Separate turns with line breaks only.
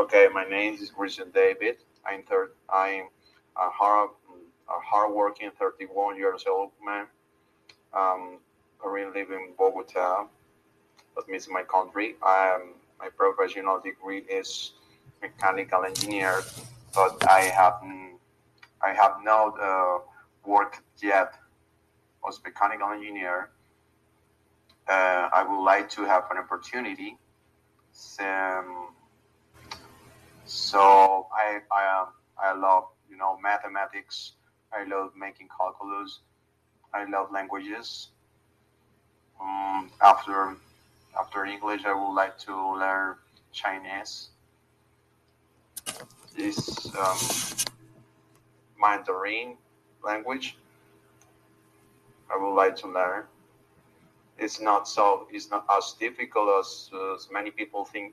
Okay, my name is Christian David. I'm third. I'm a hard, a hardworking 31 years old man. Um, currently live in Bogota. That means my country. Um, my professional degree is mechanical engineer, but I have I have not uh, worked yet as mechanical engineer. Uh, I would like to have an opportunity. Um, so I I, um, I love you know mathematics. I love making calculus. I love languages. Um, after after English, I would like to learn Chinese. This um, Mandarin language. I would like to learn. It's not so. It's not as difficult as, as many people think